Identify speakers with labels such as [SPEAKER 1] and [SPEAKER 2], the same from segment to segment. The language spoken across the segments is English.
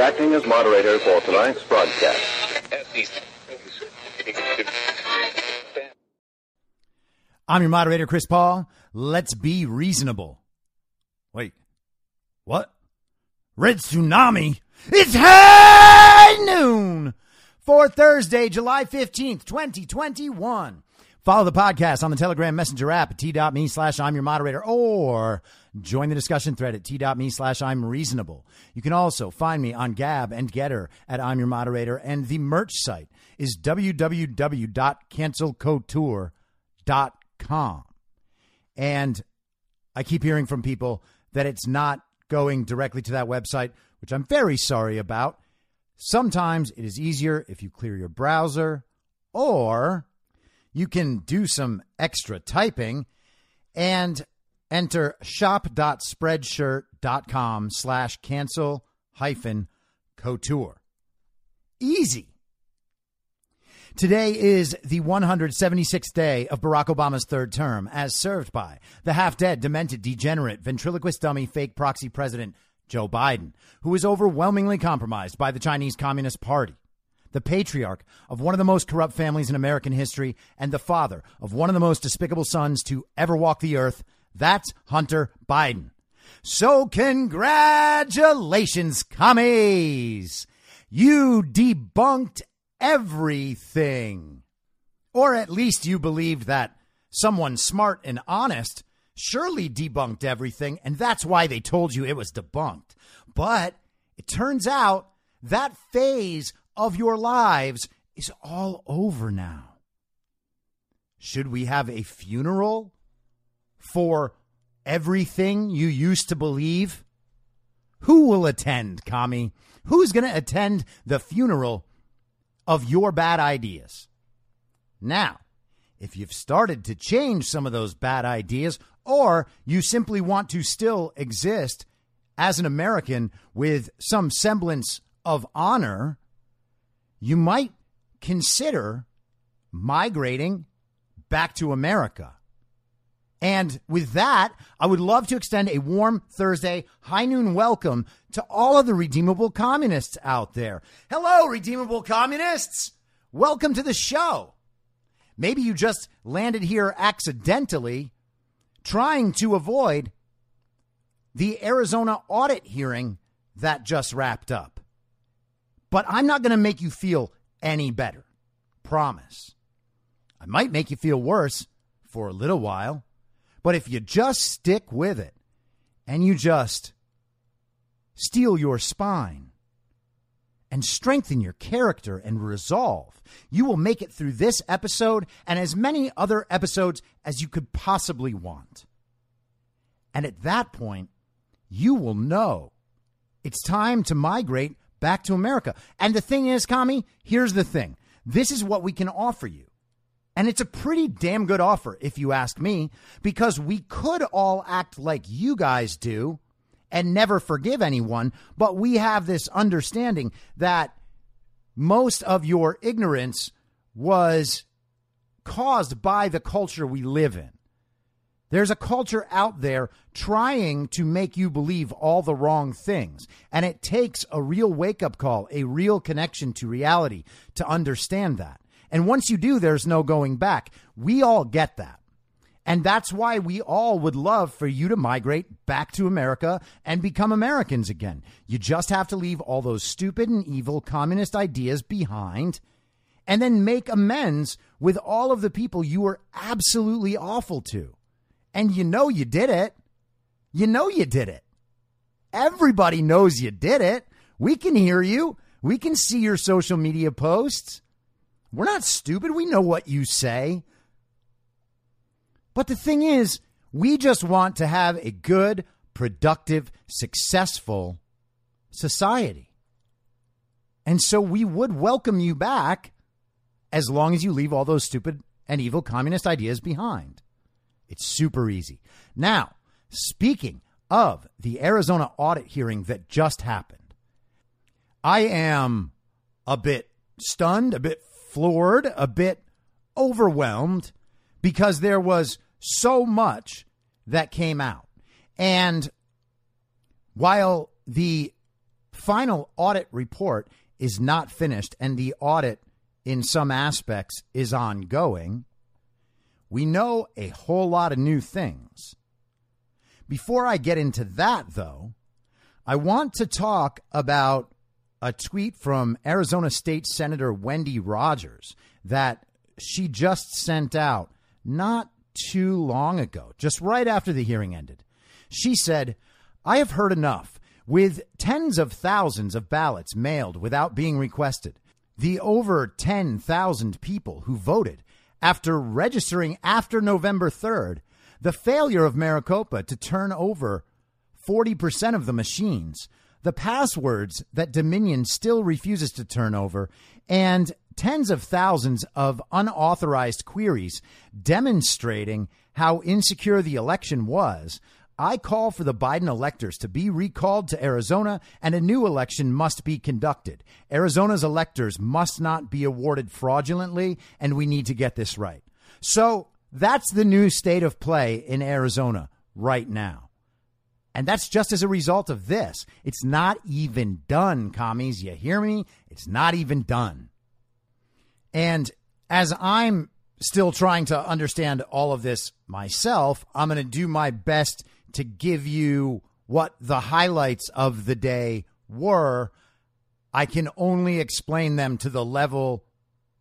[SPEAKER 1] Acting as moderator for tonight's broadcast.
[SPEAKER 2] I'm your moderator, Chris Paul. Let's be reasonable. Wait, what? Red Tsunami? It's high noon for Thursday, July 15th, 2021. Follow the podcast on the Telegram Messenger app at t.me slash I'm your moderator or join the discussion thread at t.me slash I'm reasonable. You can also find me on Gab and Gettr at I'm your moderator and the merch site is www.cancelcouture.com. And I keep hearing from people that it's not going directly to that website, which I'm very sorry about. Sometimes it is easier if you clear your browser or you can do some extra typing and enter shop.spreadshirt.com slash cancel hyphen couture. Easy. Today is the 176th day of Barack Obama's third term, as served by the half dead, demented, degenerate, ventriloquist dummy, fake proxy president Joe Biden, who is overwhelmingly compromised by the Chinese Communist Party, the patriarch of one of the most corrupt families in American history, and the father of one of the most despicable sons to ever walk the earth. That's Hunter Biden. So, congratulations, commies! You debunked everything. Or at least you believed that someone smart and honest surely debunked everything, and that's why they told you it was debunked. But it turns out that phase of your lives is all over now. Should we have a funeral for everything you used to believe? Who will attend, Commie? Who's going to attend the funeral of your bad ideas? Now, if you've started to change some of those bad ideas, or you simply want to still exist as an American with some semblance of honor, you might consider migrating back to America. And with that, I would love to extend a warm Thursday high noon welcome to all of the redeemable communists out there. Hello, redeemable communists. Welcome to the show. Maybe you just landed here accidentally trying to avoid the Arizona audit hearing that just wrapped up. But I'm not going to make you feel any better. Promise. I might make you feel worse for a little while. But if you just stick with it and you just steel your spine and strengthen your character and resolve, you will make it through this episode and as many other episodes as you could possibly want. And at that point, you will know it's time to migrate back to America. And the thing is, Commie, here's the thing this is what we can offer you. And it's a pretty damn good offer, if you ask me, because we could all act like you guys do and never forgive anyone. But we have this understanding that most of your ignorance was caused by the culture we live in. There's a culture out there trying to make you believe all the wrong things. And it takes a real wake up call, a real connection to reality to understand that. And once you do, there's no going back. We all get that. And that's why we all would love for you to migrate back to America and become Americans again. You just have to leave all those stupid and evil communist ideas behind and then make amends with all of the people you were absolutely awful to. And you know you did it. You know you did it. Everybody knows you did it. We can hear you. We can see your social media posts. We're not stupid. We know what you say. But the thing is, we just want to have a good, productive, successful society. And so we would welcome you back as long as you leave all those stupid and evil communist ideas behind. It's super easy. Now, speaking of the Arizona audit hearing that just happened, I am a bit stunned, a bit floored, a bit overwhelmed because there was so much that came out. And while the final audit report is not finished and the audit in some aspects is ongoing, we know a whole lot of new things. Before I get into that, though, I want to talk about a tweet from Arizona State Senator Wendy Rogers that she just sent out not too long ago, just right after the hearing ended. She said, I have heard enough. With tens of thousands of ballots mailed without being requested, the over 10,000 people who voted after registering after November 3rd, the failure of Maricopa to turn over 40% of the machines, the passwords that Dominion still refuses to turn over, and tens of thousands of unauthorized queries demonstrating how insecure the election was, I call for the Biden electors to be recalled to Arizona and a new election must be conducted. Arizona's electors must not be awarded fraudulently, and we need to get this right. So that's the new state of play in Arizona right now. And that's just as a result of this. It's not even done, commies. You hear me? It's not even done. And as I'm still trying to understand all of this myself, I'm going to do my best to give you what the highlights of the day were. I can only explain them to the level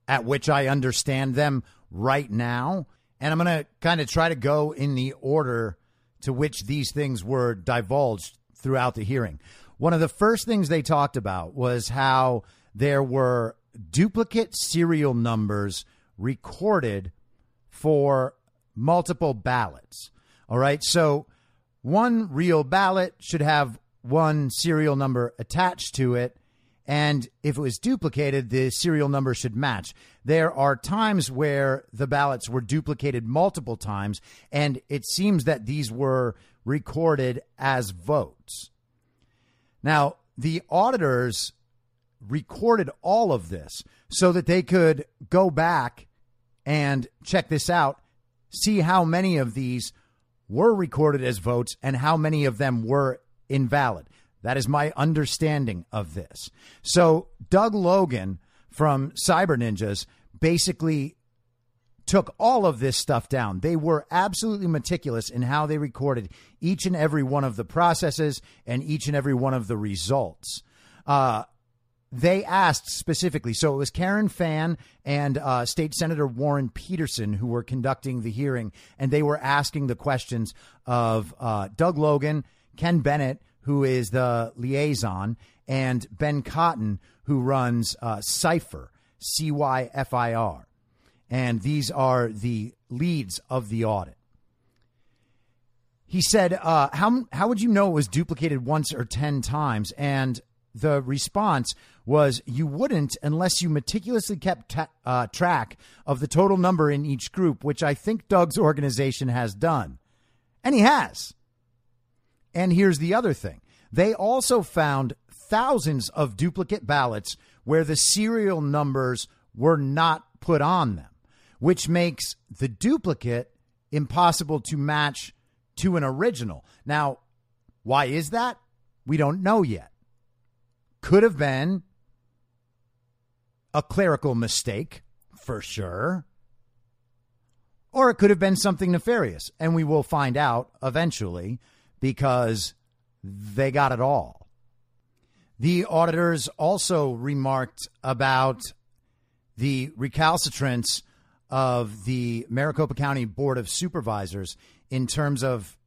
[SPEAKER 2] at which I understand them right now. And I'm going to kind of try to go in the order to which these things were divulged throughout the hearing. One of the first things they talked about was how there were duplicate serial numbers recorded for multiple ballots. All right. So one real ballot should have one serial number attached to it. And if it was duplicated, the serial number should match. There are times where the ballots were duplicated multiple times, and it seems that these were recorded as votes. Now, the auditors recorded all of this so that they could go back and check this out, see how many of these were recorded as votes and how many of them were invalid. That is my understanding of this. So, Doug Logan from Cyber Ninjas basically took all of this stuff down. They were absolutely meticulous in how they recorded each and every one of the processes and each and every one of the results. Uh, they asked specifically. So it was Karen Fann and uh, State Senator Warren Petersen who were conducting the hearing, and they were asking the questions of uh, Doug Logan, Ken Bennett, who is the liaison, and Ben Cotton, who runs uh, Cyfir, C Y F I R. And these are the leads of the audit. He said, uh, how, how would you know it was duplicated once or 10 times? And the response was you wouldn't unless you meticulously kept ta- uh, track of the total number in each group, which I think Doug's organization has done. And he has. And here's the other thing they also found thousands of duplicate ballots where the serial numbers were not put on them, which makes the duplicate impossible to match to an original. Now, why is that? We don't know yet. Could have been a clerical mistake, for sure. Or it could have been something nefarious. And we will find out eventually because they got it all. The auditors also remarked about the recalcitrance of the Maricopa County Board of Supervisors in terms of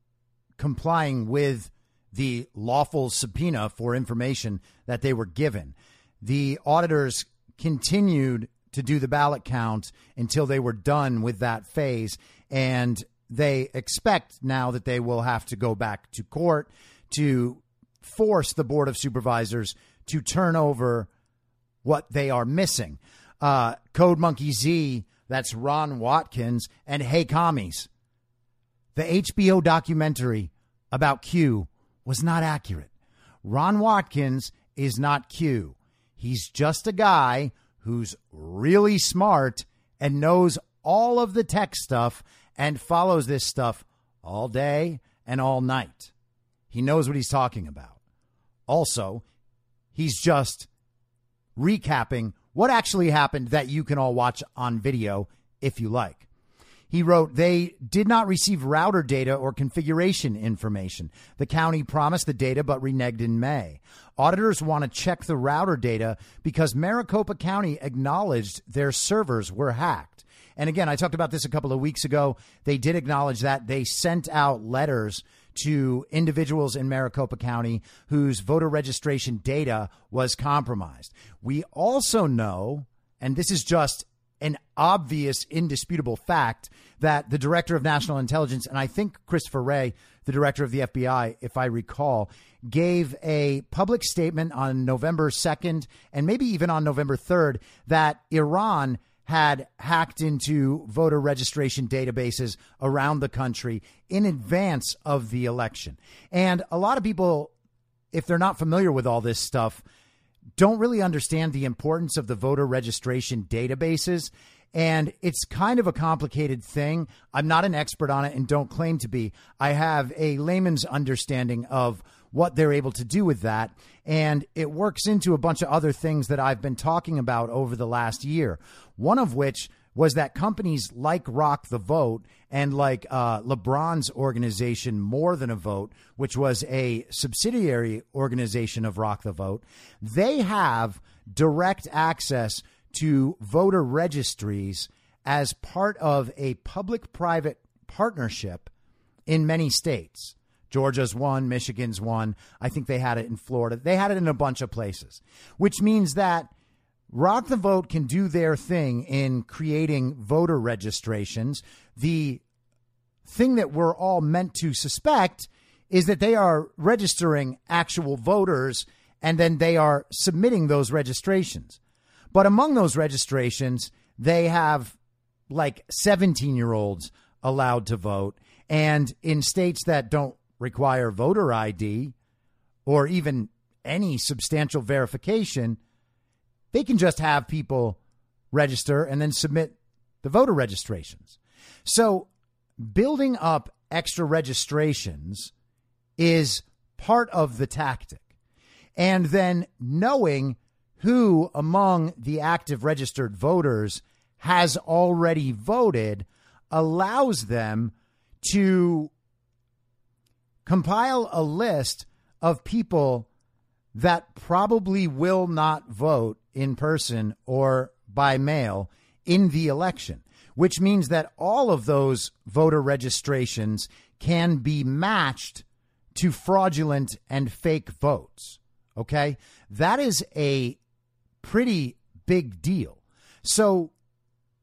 [SPEAKER 2] complying with the lawful subpoena for information that they were given. The auditors continued to do the ballot count until they were done with that phase. And they expect now that they will have to go back to court to force the Board of Supervisors to turn over what they are missing. Uh, Code Monkey Z, that's Ron Watkins, and Hey Commies. The HBO documentary about Q was not accurate. Ron Watkins is not Q. He's just a guy who's really smart and knows all of the tech stuff and follows this stuff all day and all night. He knows what he's talking about. Also, he's just recapping what actually happened that you can all watch on video if you like. He wrote, they did not receive router data or configuration information. The county promised the data but reneged in May. Auditors want to check the router data because Maricopa County acknowledged their servers were hacked. And again, I talked about this a couple of weeks ago. They did acknowledge that they sent out letters to individuals in Maricopa County whose voter registration data was compromised. We also know, and this is just an obvious, indisputable fact that the director of national intelligence, and I think Christopher Wray, the director of the FBI, if I recall, gave a public statement on November 2nd and maybe even on November 3rd that Iran had hacked into voter registration databases around the country in advance of the election. And a lot of people, if they're not familiar with all this stuff, don't really understand the importance of the voter registration databases. And it's kind of a complicated thing. I'm not an expert on it and don't claim to be. I have a layman's understanding of what they're able to do with that. And it works into a bunch of other things that I've been talking about over the last year. One of which was that companies like Rock the Vote and like uh, LeBron's organization, More Than a Vote, which was a subsidiary organization of Rock the Vote, they have direct access to voter registries as part of a public private partnership in many states. Georgia's one, Michigan's one. I think they had it in Florida. They had it in a bunch of places, which means that Rock the Vote can do their thing in creating voter registrations. The thing that we're all meant to suspect is that they are registering actual voters and then they are submitting those registrations. But among those registrations, they have like 17 year olds allowed to vote. And in states that don't require voter ID or even any substantial verification, they can just have people register and then submit the voter registrations. So, building up extra registrations is part of the tactic. And then knowing who among the active registered voters has already voted allows them to compile a list of people that probably will not vote in person or by mail in the election, which means that all of those voter registrations can be matched to fraudulent and fake votes. Okay? That is a pretty big deal. So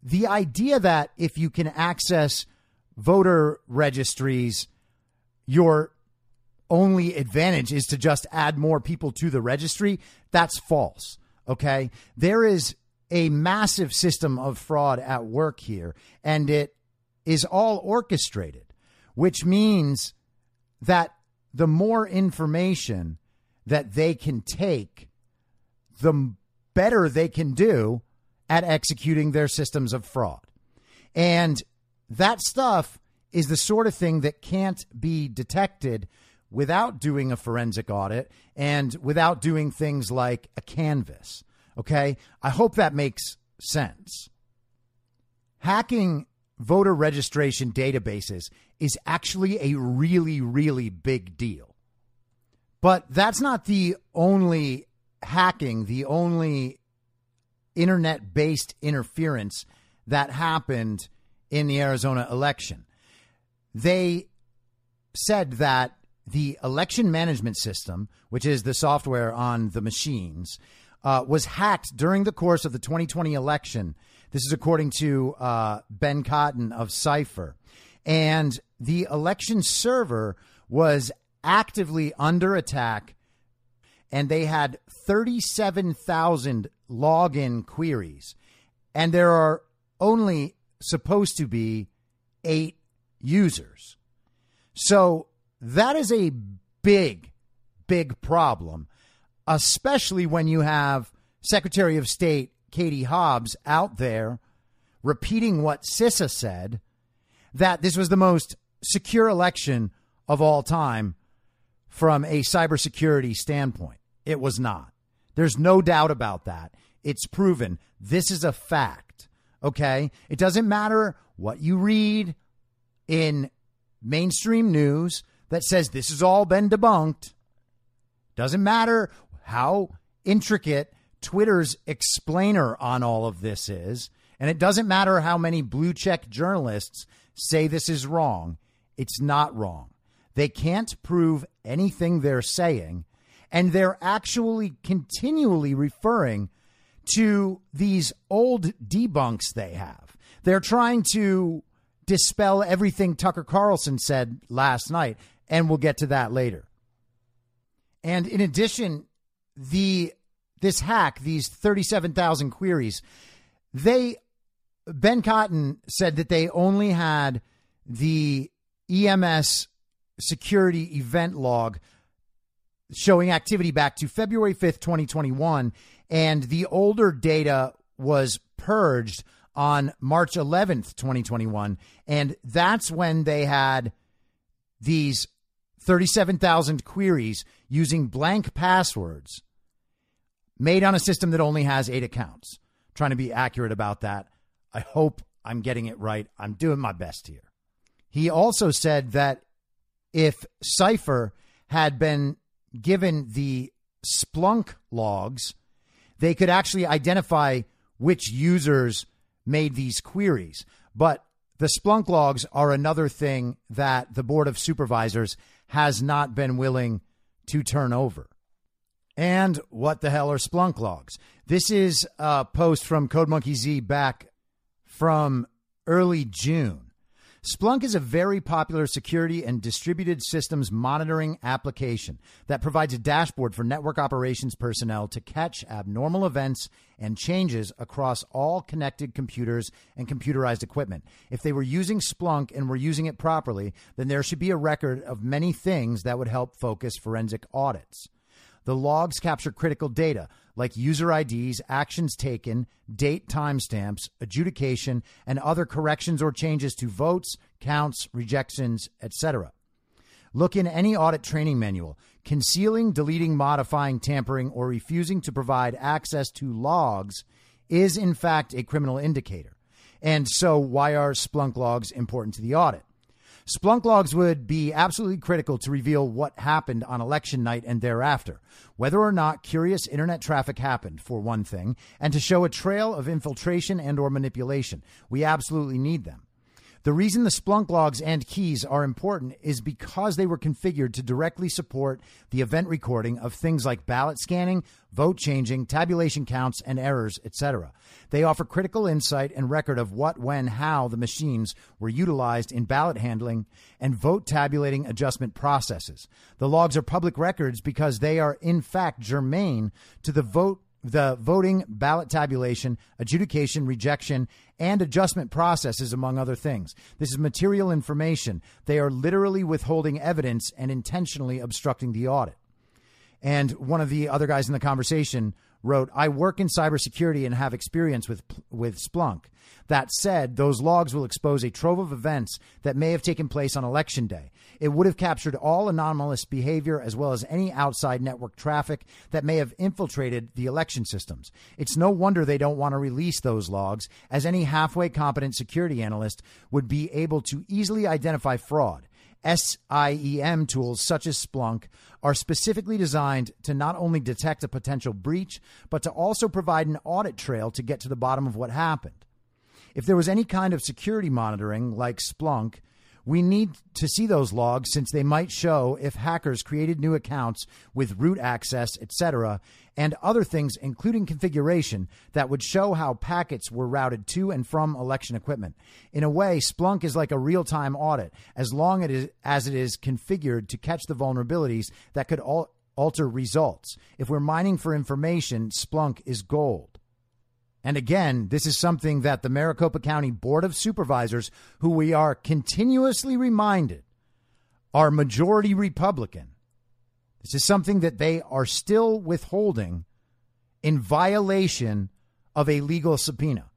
[SPEAKER 2] the idea that if you can access voter registries, your only advantage is to just add more people to the registry, that's false. Okay. There is a massive system of fraud at work here, and it is all orchestrated, which means that the more information that they can take, the better they can do at executing their systems of fraud. And that stuff is the sort of thing that can't be detected without doing a forensic audit and without doing things like a canvass. Okay. I hope that makes sense. Hacking voter registration databases is actually a really, really big deal. But that's not the only hacking, the only internet based interference that happened in the Arizona election. They said that the election management system, which is the software on the machines, uh, was hacked during the course of the 2020 election. This is according to uh, Ben Cotton of Cyfir. And the election server was actively under attack, and they had 37,000 login queries. And there are only supposed to be eight users. So that is a big, big problem, especially when you have Secretary of State Katie Hobbs out there repeating what CISA said that this was the most secure election of all time from a cybersecurity standpoint. It was not. There's no doubt about that. It's proven. This is a fact. Okay. It doesn't matter what you read in mainstream news that says this has all been debunked. Doesn't matter how intricate Twitter's explainer on all of this is. And it doesn't matter how many blue check journalists say this is wrong. It's not wrong. They can't prove anything they're saying. And they're actually continually referring to these old debunks they have. They're trying to dispel everything Tucker Carlson said last night, and we'll get to that later. And in addition, the this hack, these 37,000 queries, they Ben Cotton said that they only had the EMS security event log showing activity back to February 5th, 2021 and the older data was purged on March 11th, 2021. And that's when they had these 37,000 queries using blank passwords made on a system that only has eight accounts. Trying to be accurate about that. I hope I'm getting it right. I'm doing my best here. He also said that if Cyfir had been given the Splunk logs they could actually identify which users made these queries. But the Splunk logs are another thing that the Board of Supervisors has not been willing to turn over. And what the hell are Splunk logs? This is a post from CodeMonkey back from early June. Splunk is a very popular security and distributed systems monitoring application that provides a dashboard for network operations personnel to catch abnormal events and changes across all connected computers and computerized equipment. If they were using Splunk and were using it properly, then there should be a record of many things that would help focus forensic audits. The logs capture critical data like user IDs, actions taken, date timestamps, adjudication, and other corrections or changes to votes, counts, rejections, etc. Look in any audit training manual. Concealing, deleting, modifying, tampering, or refusing to provide access to logs is, in fact, a criminal indicator. And so, why are Splunk logs important to the audit? Splunk logs would be absolutely critical to reveal what happened on election night and thereafter, whether or not curious internet traffic happened, for one thing, and to show a trail of infiltration and or manipulation. We absolutely need them. The reason the Splunk logs and keys are important is because they were configured to directly support the event recording of things like ballot scanning, vote changing, tabulation counts, and errors, etc. They offer critical insight and record of what, when, how the machines were utilized in ballot handling and vote tabulating adjustment processes. The logs are public records because they are, in fact, germane to the vote the voting, ballot tabulation, adjudication, rejection, and adjustment processes, among other things. This is material information. They are literally withholding evidence and intentionally obstructing the audit. And one of the other guys in the conversation wrote, I work in cybersecurity and have experience with, with Splunk. That said, those logs will expose a trove of events that may have taken place on election day. It would have captured all anomalous behavior as well as any outside network traffic that may have infiltrated the election systems. It's no wonder they don't want to release those logs, as any halfway competent security analyst would be able to easily identify fraud. SIEM tools such as Splunk are specifically designed to not only detect a potential breach, but to also provide an audit trail to get to the bottom of what happened. If there was any kind of security monitoring like Splunk, we need to see those logs since they might show if hackers created new accounts with root access, etc., and other things, including configuration, that would show how packets were routed to and from election equipment. In a way, Splunk is like a real time audit, as long as it is configured to catch the vulnerabilities that could al- alter results. If we're mining for information, Splunk is gold. And again, this is something that the Maricopa County Board of Supervisors, who we are continuously reminded are majority Republican. This is something that they are still withholding in violation of a legal subpoena.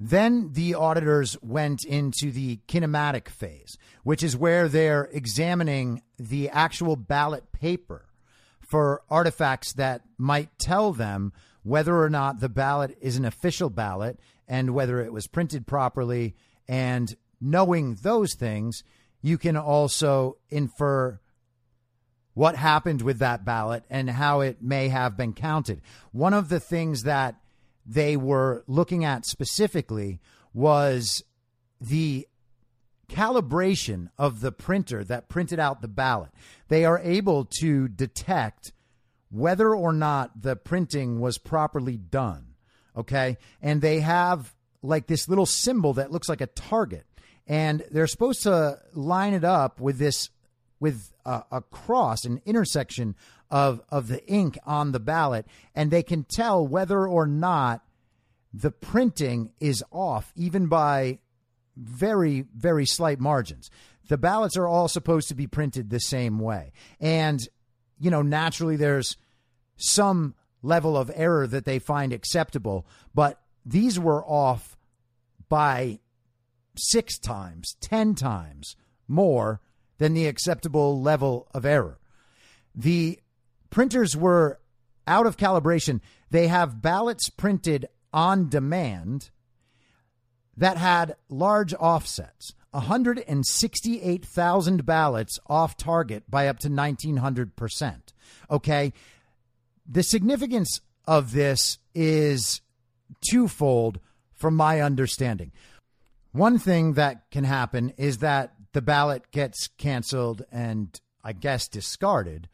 [SPEAKER 2] Then the auditors went into the kinematic phase, which is where they're examining the actual ballot paper for artifacts that might tell them whether or not the ballot is an official ballot and whether it was printed properly. And knowing those things, you can also infer what happened with that ballot and how it may have been counted. One of the things that they were looking at specifically was the calibration of the printer that printed out the ballot. They are able to detect whether or not the printing was properly done. Okay. And they have like this little symbol that looks like a target. And they're supposed to line it up with this, with a, a cross, an intersection of, of the ink on the ballot. And they can tell whether or not the printing is off, even by very, very slight margins. The ballots are all supposed to be printed the same way. And, you know, naturally there's some level of error that they find acceptable, but these were off by six times, 10 times more than the acceptable level of error. The printers were out of calibration. They have ballots printed on demand that had large offsets 168,000 ballots off target by up to 1900%. Okay. The significance of this is twofold from my understanding. One thing that can happen is that the ballot gets canceled and I guess discarded.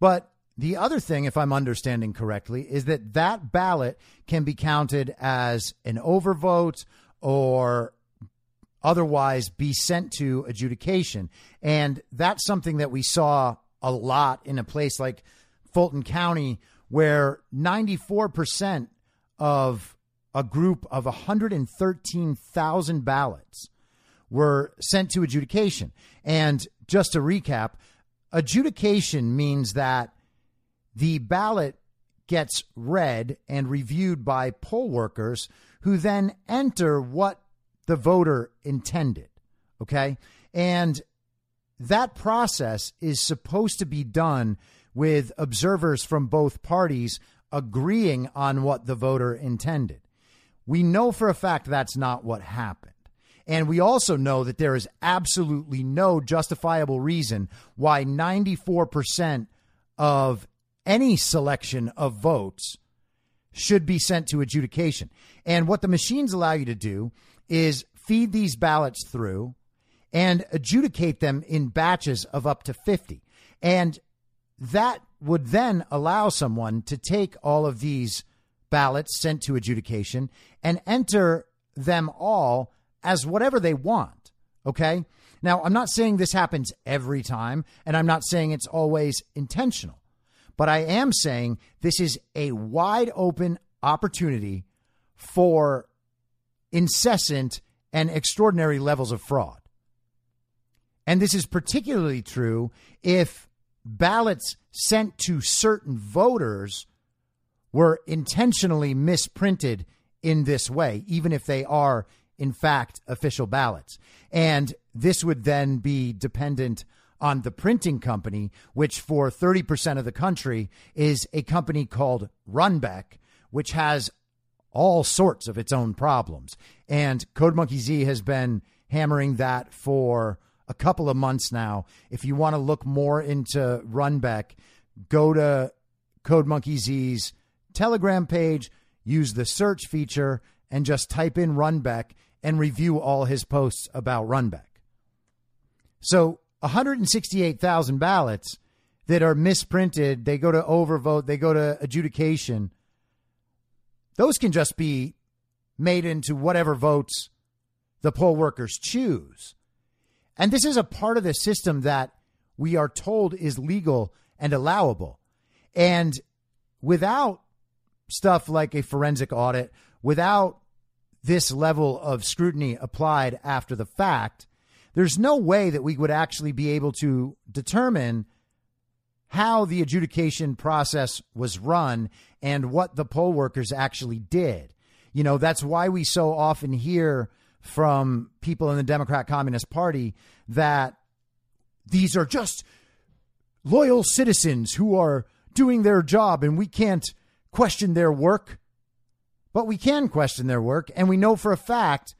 [SPEAKER 2] But the other thing, if I'm understanding correctly, is that that ballot can be counted as an overvote or otherwise be sent to adjudication. And that's something that we saw a lot in a place like Fulton County, where 94% of a group of 113,000 ballots were sent to adjudication. And just to recap, adjudication means that the ballot gets read and reviewed by poll workers who then enter what the voter intended. Okay. And that process is supposed to be done with observers from both parties agreeing on what the voter intended. We know for a fact that's not what happened. And we also know that there is absolutely no justifiable reason why 94% of any selection of votes should be sent to adjudication. And what the machines allow you to do is feed these ballots through and adjudicate them in batches of up to 50. And that would then allow someone to take all of these ballots sent to adjudication and enter them all as whatever they want. Okay. Now, I'm not saying this happens every time, and I'm not saying it's always intentional. But I am saying this is a wide open opportunity for incessant and extraordinary levels of fraud. And this is particularly true if ballots sent to certain voters were intentionally misprinted in this way, even if they are, in fact, official ballots. And this would then be dependent on the printing company, which for 30% of the country is a company called Runbeck, which has all sorts of its own problems. And Code Monkey Z has been hammering that for a couple of months now. If you want to look more into Runbeck, go to Code Monkey Z's Telegram page, use the search feature, and just type in Runbeck and review all his posts about Runbeck. So 168,000 ballots that are misprinted, they go to overvote, they go to adjudication. Those can just be made into whatever votes the poll workers choose. And this is a part of the system that we are told is legal and allowable. And without stuff like a forensic audit, without this level of scrutiny applied after the fact, there's no way that we would actually be able to determine how the adjudication process was run and what the poll workers actually did. You know, that's why we so often hear from people in the Democrat Communist Party that these are just loyal citizens who are doing their job and we can't question their work. But we can question their work, and we know for a fact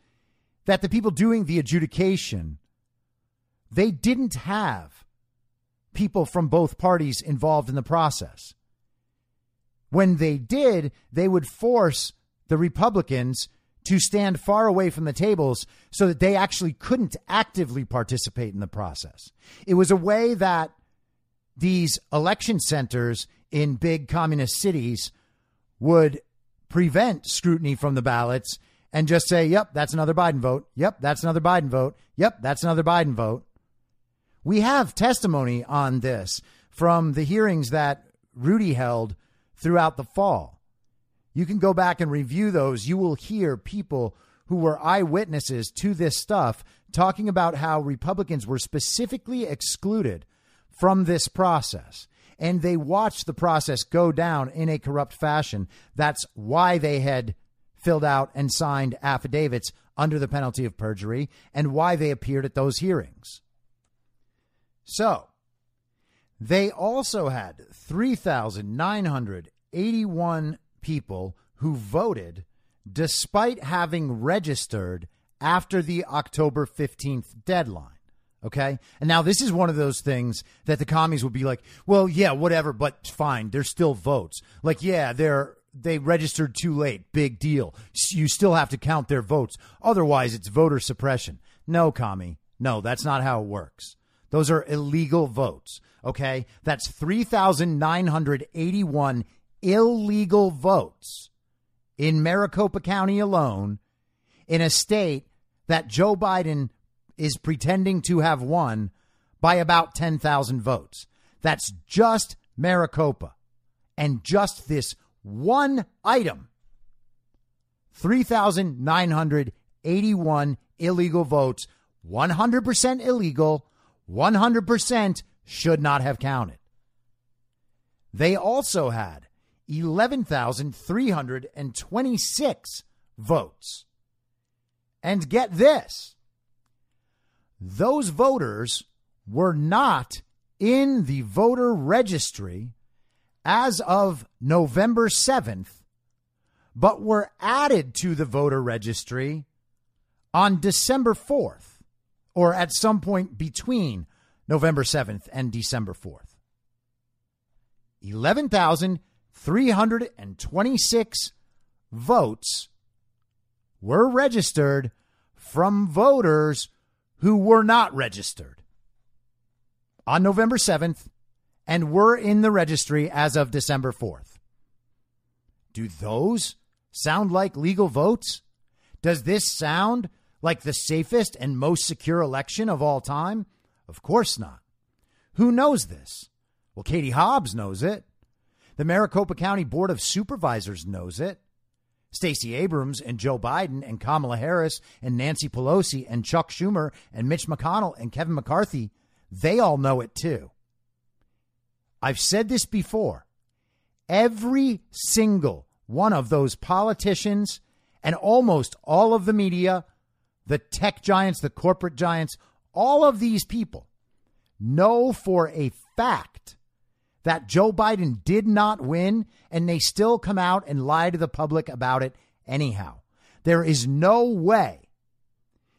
[SPEAKER 2] that the people doing the adjudication they didn't have people from both parties involved in the process. When they did, they would force the Republicans to stand far away from the tables so that they actually couldn't actively participate in the process. It was a way that these election centers in big communist cities would prevent scrutiny from the ballots and just say, yep, that's another Biden vote. Yep, that's another Biden vote. Yep, that's another Biden vote. We have testimony on this from the hearings that Rudy held throughout the fall. You can go back and review those. You will hear people who were eyewitnesses to this stuff talking about how Republicans were specifically excluded from this process. And they watched the process go down in a corrupt fashion. That's why they had filled out and signed affidavits under the penalty of perjury and why they appeared at those hearings. So, they also had 3,981 people who voted despite having registered after the October 15th deadline. Okay. And now this is one of those things that the commies would be like, well, yeah, whatever, but fine. There's still votes. Like, yeah, they're, they registered too late. Big deal. You still have to count their votes. Otherwise, it's voter suppression. No, commie. No, that's not how it works. Those are illegal votes. Okay. That's 3,981 illegal votes in Maricopa County alone in a state that Joe Biden is pretending to have won by about 10,000 votes. That's just Maricopa and just this one item 3,981 illegal votes, 100% illegal, 100% should not have counted. They also had 11,326 votes. And get this those voters were not in the voter registry as of November 7th, but were added to the voter registry on December 4th, or at some point between November 7th and December 4th. 11,326 votes were registered from voters who were not registered on November 7th and were in the registry as of December 4th. Do those sound like legal votes? Does this sound like the safest and most secure election of all time? Of course not. Who knows this? Well, Katie Hobbs knows it. The Maricopa County Board of Supervisors knows it. Stacey Abrams and Joe Biden and Kamala Harris and Nancy Pelosi and Chuck Schumer and Mitch McConnell and Kevin McCarthy, they all know it too. I've said this before. Every single one of those politicians and almost all of the media, the tech giants, the corporate giants, all of these people know for a fact that Joe Biden did not win, and they still come out and lie to the public about it anyhow. There is no way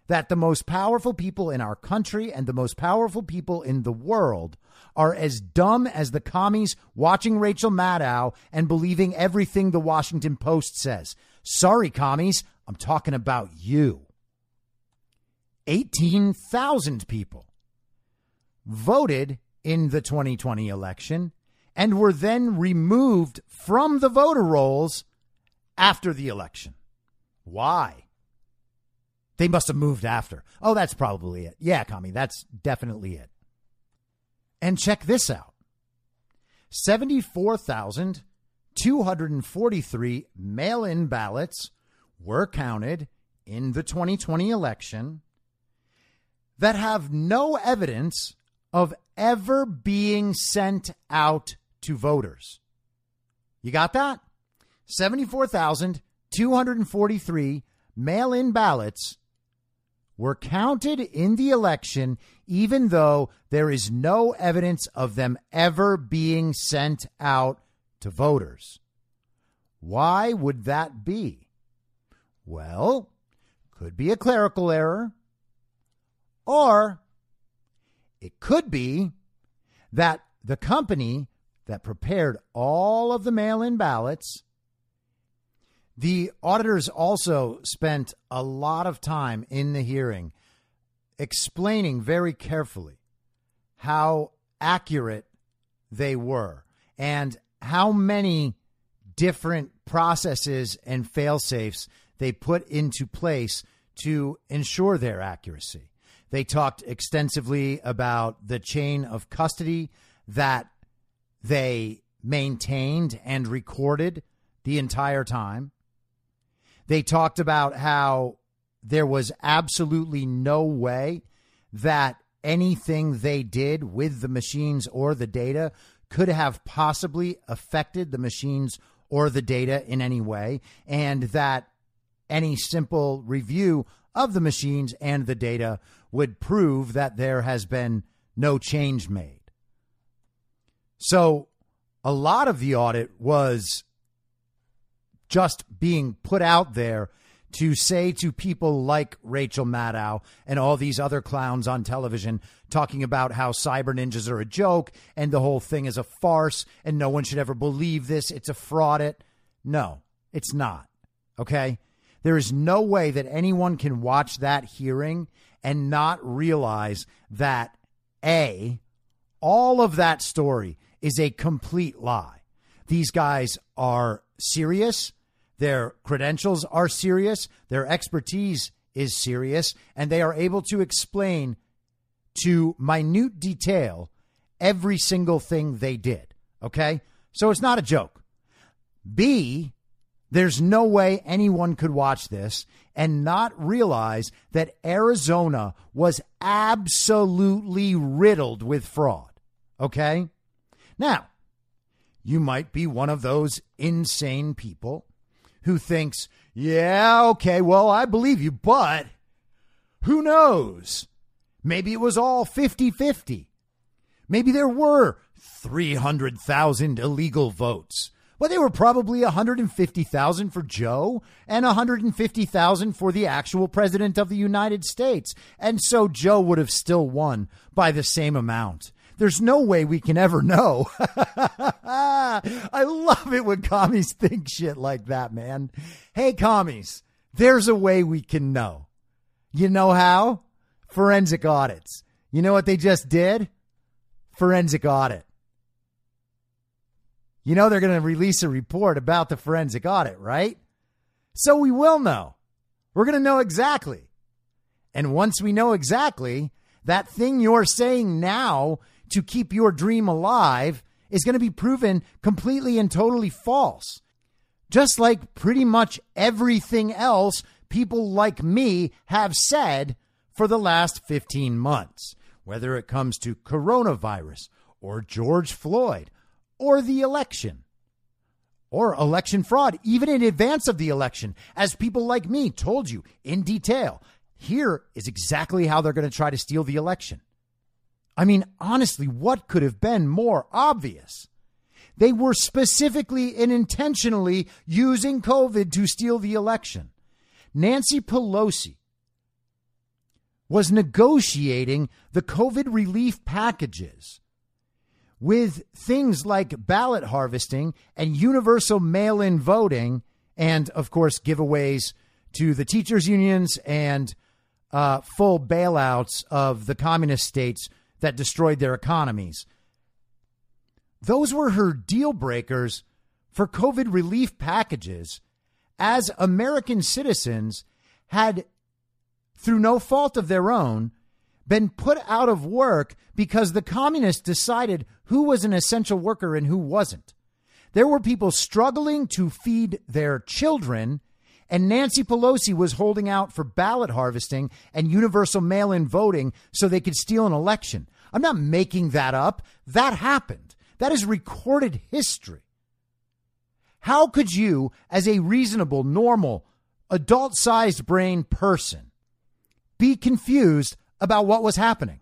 [SPEAKER 2] that the most powerful people in our country and the most powerful people in the world are as dumb as the commies watching Rachel Maddow and believing everything the Washington Post says. Sorry, commies, I'm talking about you. 18,000 people voted in the 2020 election and were then removed from the voter rolls after the election. Why? They must have moved after. Oh, that's probably it. Yeah, Commie, that's definitely it. And check this out 74,243 mail in ballots were counted in the 2020 election. that have no evidence of ever being sent out to voters. You got that? 74,243 mail in ballots were counted in the election, even though there is no evidence of them ever being sent out to voters. Why would that be? Well, could be a clerical error, or it could be that the company that prepared all of the mail in ballots. The auditors also spent a lot of time in the hearing explaining very carefully how accurate they were and how many different processes and fail safes they put into place to ensure their accuracy. They talked extensively about the chain of custody that they maintained and recorded the entire time. They talked about how there was absolutely no way that anything they did with the machines or the data could have possibly affected the machines or the data in any way, and that any simple review of the machines and the data would prove that there has been no change made. So a lot of the audit was just being put out there to say to people like Rachel Maddow and all these other clowns on television talking about how cyber ninjas are a joke and the whole thing is a farce and no one should ever believe this. It's a fraud. It. No, it's not. Okay. There is no way that anyone can watch that hearing and not realize that A, all of that story is a complete lie. These guys are serious. Their credentials are serious. Their expertise is serious. And they are able to explain to minute detail every single thing they did. Okay? So it's not a joke. B, there's no way anyone could watch this and not realize that Arizona was absolutely riddled with fraud. Okay? Now, you might be one of those insane people who thinks, yeah, okay, well, I believe you, but who knows? Maybe it was all 50 50. Maybe there were 300,000 illegal votes. Well, they were probably 150,000 for Joe and 150,000 for the actual president of the United States. And so Joe would have still won by the same amount. There's no way we can ever know. I love it when commies think shit like that, man. Hey, commies, there's a way we can know. You know how? Forensic audits. You know what they just did? Forensic audit. You know they're going to release a report about the forensic audit, right? So we will know. We're going to know exactly. And once we know exactly, that thing you're saying now to keep your dream alive is going to be proven completely and totally false. Just like pretty much everything else people like me have said for the last 15 months, whether it comes to coronavirus or George Floyd or the election or election fraud, even in advance of the election, as people like me told you in detail. Here is exactly how they're going to try to steal the election. I mean, honestly, what could have been more obvious? They were specifically and intentionally using COVID to steal the election. Nancy Pelosi was negotiating the COVID relief packages with things like ballot harvesting and universal mail in voting, and of course, giveaways to the teachers' unions and uh, full bailouts of the communist states that destroyed their economies. Those were her deal breakers for COVID relief packages as American citizens had, through no fault of their own, been put out of work because the communists decided who was an essential worker and who wasn't. There were people struggling to feed their children And Nancy Pelosi was holding out for ballot harvesting and universal mail in voting so they could steal an election. I'm not making that up. That happened. That is recorded history. How could you, as a reasonable, normal, adult sized brain person, be confused about what was happening?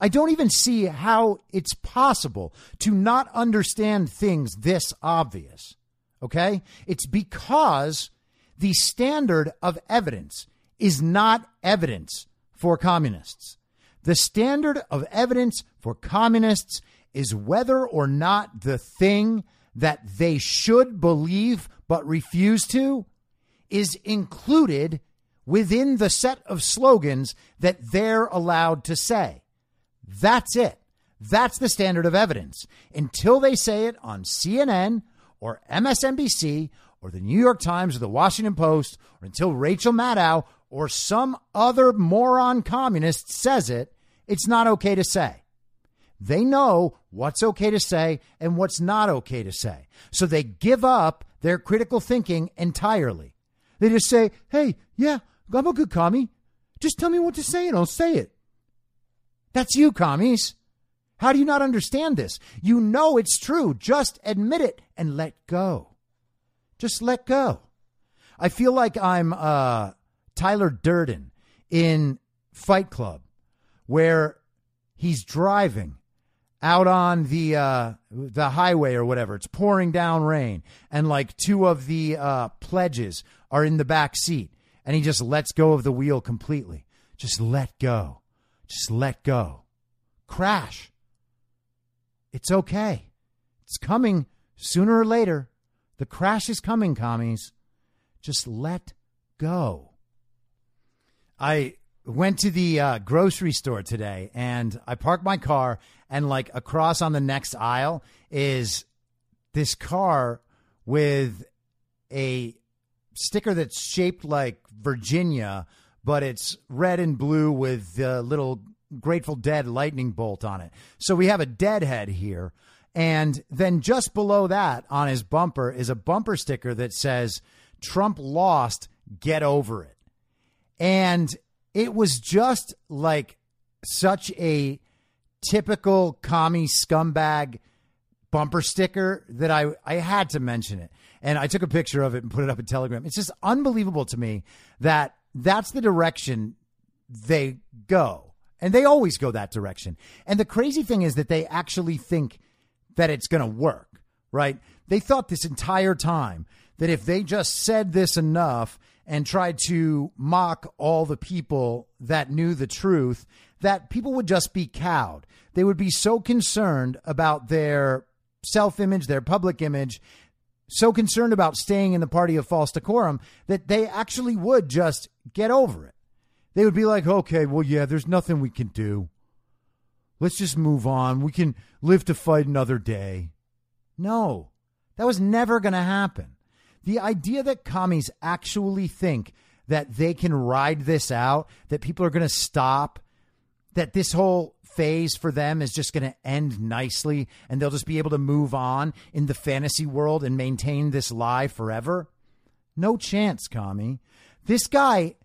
[SPEAKER 2] I don't even see how it's possible to not understand things this obvious. Okay? It's because the standard of evidence is not evidence for communists. The standard of evidence for communists is whether or not the thing that they should believe but refuse to is included within the set of slogans that they're allowed to say. That's it. That's the standard of evidence. Until they say it on CNN or MSNBC or the New York Times or the Washington Post, or until Rachel Maddow or some other moron communist says it, it's not okay to say. They know what's okay to say and what's not okay to say. So they give up their critical thinking entirely. They just say, hey, yeah, I'm a good commie. Just tell me what to say and I'll say it. That's you, commies. How do you not understand this? You know it's true. Just admit it and let go. Just let go. I feel like I'm uh, Tyler Durden in Fight Club, where he's driving out on the uh, the highway or whatever. It's pouring down rain, and like two of the uh, pledges are in the back seat, and he just lets go of the wheel completely. Just let go. Just let go. Crash. It's okay. It's coming sooner or later. The crash is coming, commies. Just let go. I went to the uh, grocery store today and I parked my car, and like across on the next aisle is this car with a sticker that's shaped like Virginia but it's red and blue with the little Grateful Dead lightning bolt on it. So we have a deadhead here. And then just below that on his bumper is a bumper sticker that says, Trump lost, get over it. And it was just like such a typical commie scumbag bumper sticker that I, I had to mention it. And I took a picture of it and put it up in Telegram. It's just unbelievable to me that that's the direction they go. And they always go that direction. And the crazy thing is that they actually think that it's going to work, right? They thought this entire time that if they just said this enough and tried to mock all the people that knew the truth, that people would just be cowed. They would be so concerned about their self image, their public image, so concerned about staying in the party of false decorum that they actually would just get over it. They would be like, okay, well, yeah, there's nothing we can do. Let's just move on. We can live to fight another day. No, that was never going to happen. The idea that commies actually think that they can ride this out, that people are going to stop, that this whole phase for them is just going to end nicely and they'll just be able to move on in the fantasy world and maintain this lie forever? No chance, Commie. This guy,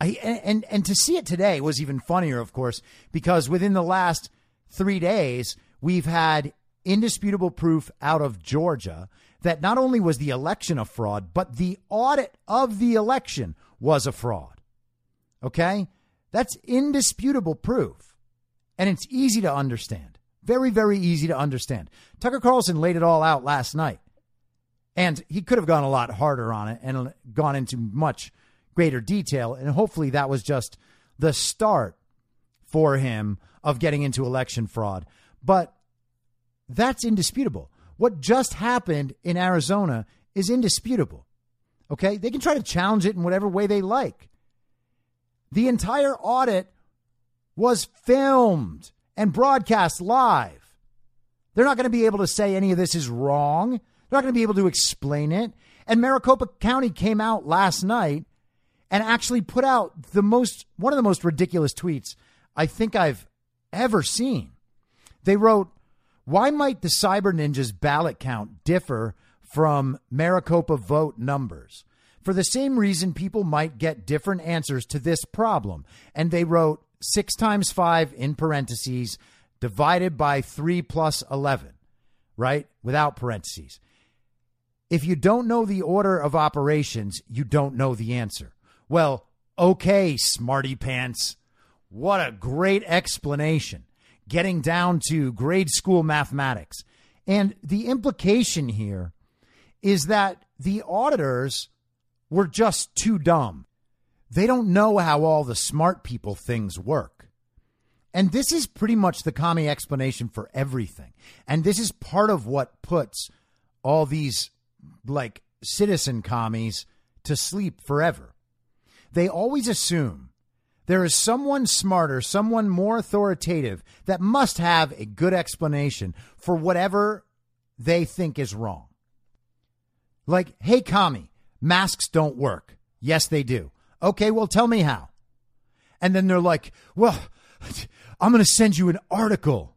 [SPEAKER 2] I, and, and to see it today was even funnier, of course, because within the last three days, we've had indisputable proof out of Georgia that not only was the election a fraud, but the audit of the election was a fraud. Okay? That's indisputable proof and it's easy to understand. Very, very easy to understand. Tucker Carlson laid it all out last night. And he could have gone a lot harder on it and gone into much greater detail. And hopefully that was just the start for him of getting into election fraud. But that's indisputable. What just happened in Arizona is indisputable. Okay? They can try to challenge it in whatever way they like. The entire audit was filmed and broadcast live. They're not going to be able to say any of this is wrong. They're not going to be able to explain it. And Maricopa County came out last night and actually put out the most one of the most ridiculous tweets I think I've ever seen. They wrote, "Why might the Cyber Ninjas ballot count differ from Maricopa vote numbers?" for the same reason people might get different answers to this problem. And they wrote 6 times 5 in parentheses divided by 3 plus 11, right? Without parentheses. If you don't know the order of operations, you don't know the answer. Well, okay, smarty pants. What a great explanation. Getting down to grade school mathematics. And the implication here is that the auditors were just too dumb. They don't know how all the smart people things work. And this is pretty much the commie explanation for everything. And this is part of what puts all these like citizen commies to sleep forever. They always assume there is someone smarter, someone more authoritative that must have a good explanation for whatever they think is wrong. Like, hey, commie, masks don't work. Yes, they do. Okay, well, tell me how. And then they're like, well, I'm going to send you an article.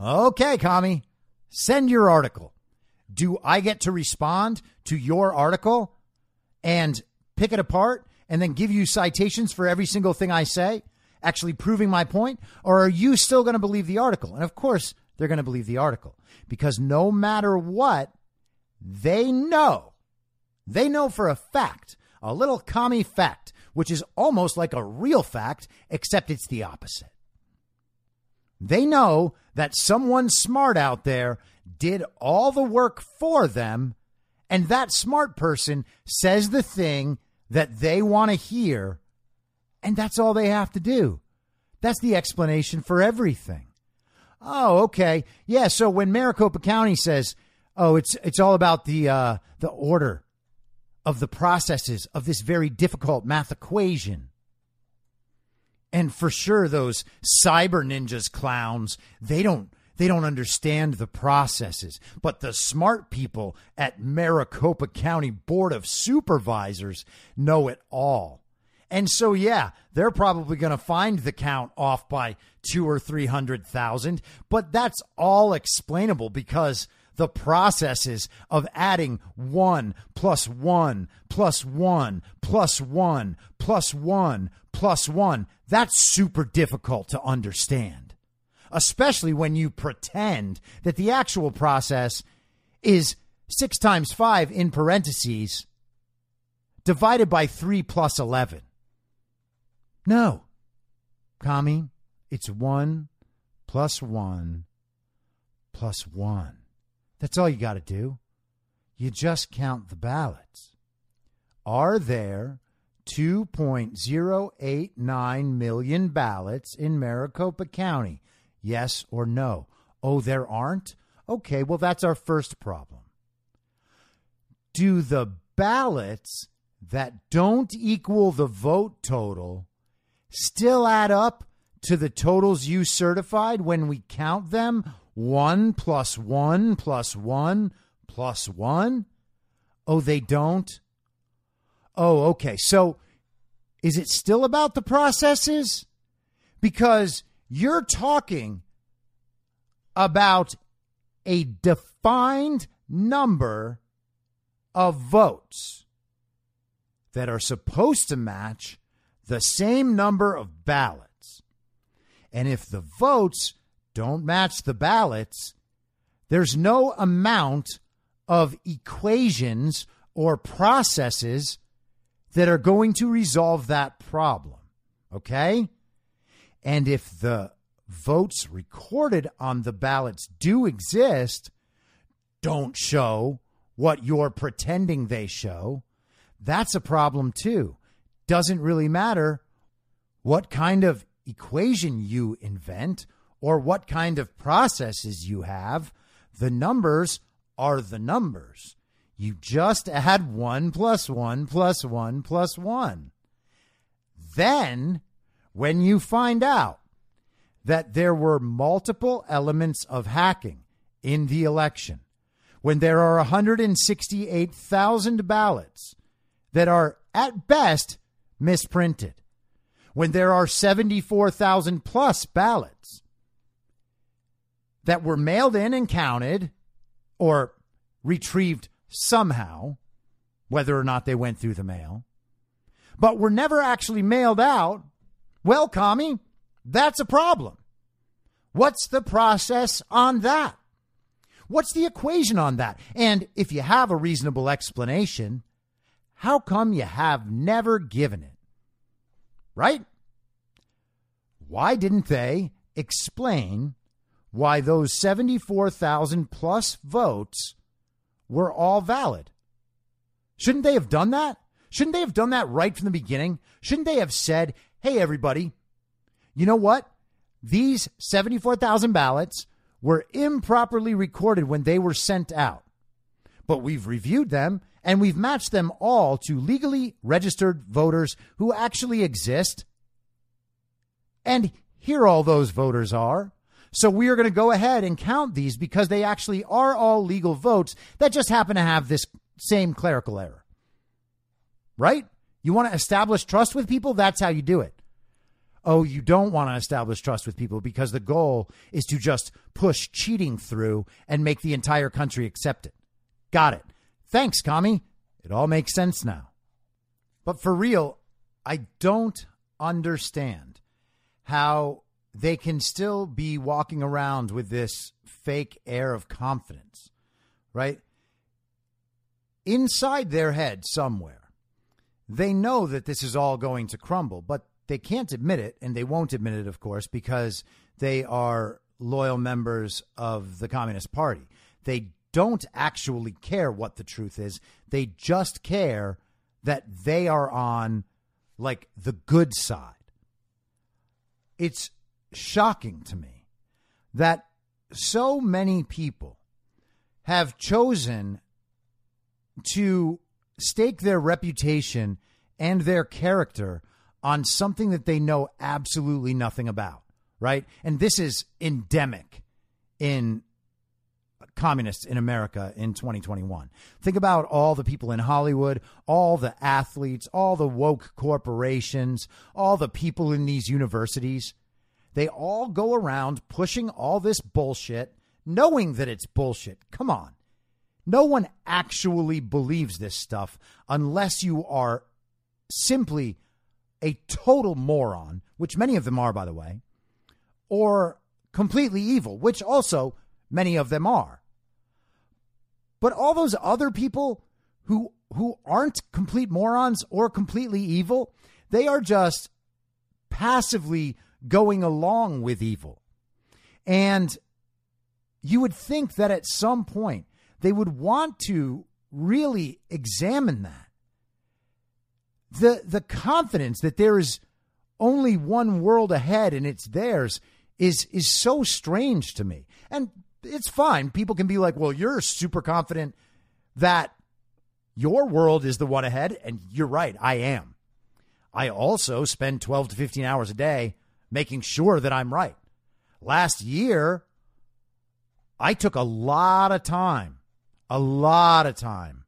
[SPEAKER 2] Okay, commie, send your article do I get to respond to your article and pick it apart and then give you citations for every single thing I say, actually proving my point? Or are you still going to believe the article? And of course, they're going to believe the article because no matter what, they know, they know for a fact, a little commie fact, which is almost like a real fact, except it's the opposite. They know that someone smart out there did all the work for them, and that smart person says the thing that they want to hear, and that's all they have to do. That's the explanation for everything. Oh, okay. Yeah, so when Maricopa County says, "Oh, it's it's all about the uh, the order of the processes of this very difficult math equation." And for sure those cyber ninjas clowns, they don't they don't understand the processes. But the smart people at Maricopa County Board of Supervisors know it all. And so, yeah, they're probably going to find the count off by two or 300,000, but that's all explainable because the processes of adding one plus one plus one plus one plus one plus one, that's super difficult to understand especially when you pretend that the actual process is six times five in parentheses divided by three plus 11. No, Commie, it's one plus one plus one. That's all you got to do. You just count the ballots. Are there 2.089 million ballots in Maricopa County? Yes or no? Oh, there aren't? Okay, well, that's our first problem. Do the ballots that don't equal the vote total still add up to the totals you certified when we count them? One plus one plus one plus one? Oh, they don't? Oh, okay. So is it still about the processes? Because you're talking about a defined number of votes that are supposed to match the same number of ballots. And if the votes don't match the ballots, there's no amount of equations or processes that are going to resolve that problem. Okay? And if the votes recorded on the ballots do exist, don't show what you're pretending they show, that's a problem too. Doesn't really matter what kind of equation you invent or what kind of processes you have, the numbers are the numbers. You just add 1 plus 1 plus 1 plus 1. Then when you find out that there were multiple elements of hacking in the election, when there are 168,000 ballots that are at best misprinted, when there are 74,000 plus ballots that were mailed in and counted or retrieved somehow, whether or not they went through the mail, but were never actually mailed out, well, commie, that's a problem. What's the process on that? What's the equation on that? And if you have a reasonable explanation, how come you have never given it? Right? Why didn't they explain why those 74,000 plus votes were all valid? Shouldn't they have done that? Shouldn't they have done that right from the beginning? Shouldn't they have said, hey, everybody, you know what? These 74,000 ballots were improperly recorded when they were sent out. But we've reviewed them and we've matched them all to legally registered voters who actually exist. And here all those voters are. So we are going to go ahead and count these because they actually are all legal votes that just happen to have this same clerical error. Right? You want to establish trust with people? That's how you do it. Oh, you don't want to establish trust with people because the goal is to just push cheating through and make the entire country accept it. Got it. Thanks, Commie. It all makes sense now. But for real, I don't understand how they can still be walking around with this fake air of confidence, right? Inside their head, somewhere, they know that this is all going to crumble, but they can't admit it, and they won't admit it, of course, because they are loyal members of the Communist Party. They don't actually care what the truth is. They just care that they are on like the good side. It's shocking to me that so many people have chosen to stake their reputation and their character on something that they know absolutely nothing about, right? And this is endemic in communists in America in 2021. Think about all the people in Hollywood, all the athletes, all the woke corporations, all the people in these universities. They all go around pushing all this bullshit, knowing that it's bullshit. Come on. No one actually believes this stuff unless you are simply a total moron, which many of them are, by the way, or completely evil, which also many of them are. But all those other people who who aren't complete morons or completely evil, they are just passively going along with evil. And you would think that at some point they would want to really examine that. The the confidence that there is only one world ahead and it's theirs is is so strange to me. And it's fine. People can be like, "Well, you're super confident that your world is the one ahead." And you're right, I am. I also spend 12 to 15 hours a day making sure that I'm right. Last year, I took a lot of time, a lot of time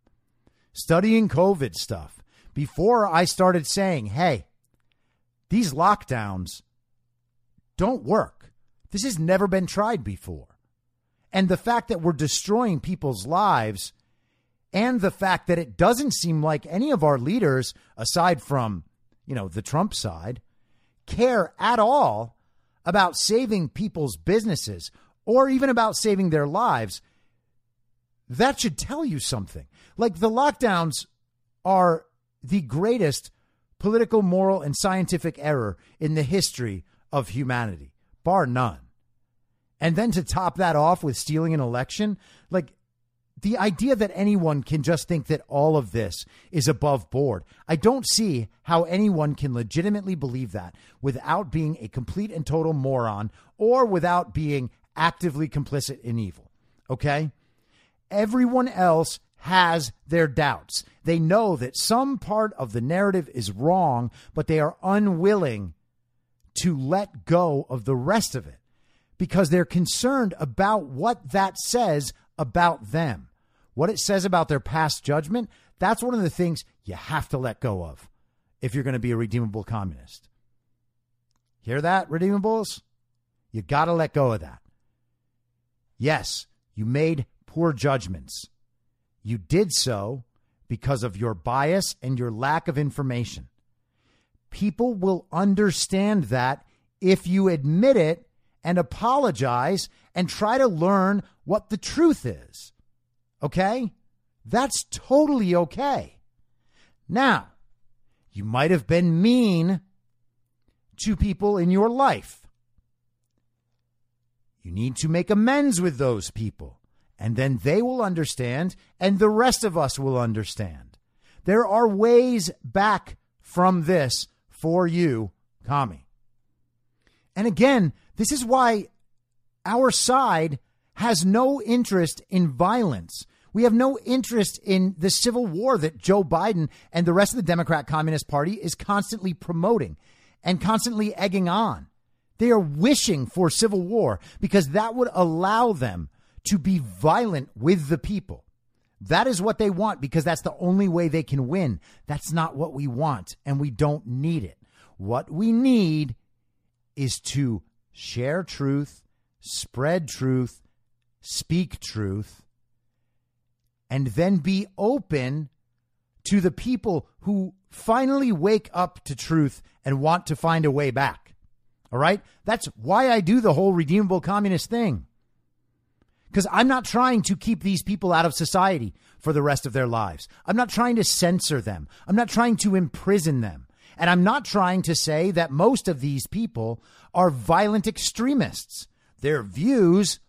[SPEAKER 2] studying COVID stuff before I started saying, hey, these lockdowns don't work. This has never been tried before. And the fact that we're destroying people's lives and the fact that it doesn't seem like any of our leaders, aside from, you know, the Trump side, care at all about saving people's businesses or even about saving their lives, that should tell you something. Like the lockdowns are the greatest political, moral, and scientific error in the history of humanity, bar none. And then to top that off with stealing an election, like the idea that anyone can just think that all of this is above board, I don't see how anyone can legitimately believe that without being a complete and total moron or without being actively complicit in evil. Okay? Everyone else has their doubts. They know that some part of the narrative is wrong, but they are unwilling to let go of the rest of it because they're concerned about what that says about them what it says about their past judgment, that's one of the things you have to let go of if you're going to be a redeemable communist. Hear that, redeemables? You got to let go of that. Yes, you made poor judgments. You did so because of your bias and your lack of information. People will understand that if you admit it and apologize and try to learn what the truth is. Okay? That's totally okay. Now, you might have been mean to people in your life. You need to make amends with those people, and then they will understand, and the rest of us will understand. There are ways back from this for you, Commie. And again, this is why our side has no interest in violence. We have no interest in the civil war that Joe Biden and the rest of the Democrat Communist Party is constantly promoting and constantly egging on. They are wishing for civil war because that would allow them to be violent with the people. That is what they want because that's the only way they can win. That's not what we want, and we don't need it. What we need is to share truth, spread truth, speak truth, and then be open to the people who finally wake up to truth and want to find a way back. All right? That's why I do the whole redeemable communist thing. Because I'm not trying to keep these people out of society for the rest of their lives. I'm not trying to censor them. I'm not trying to imprison them. And I'm not trying to say that most of these people are violent extremists. Their views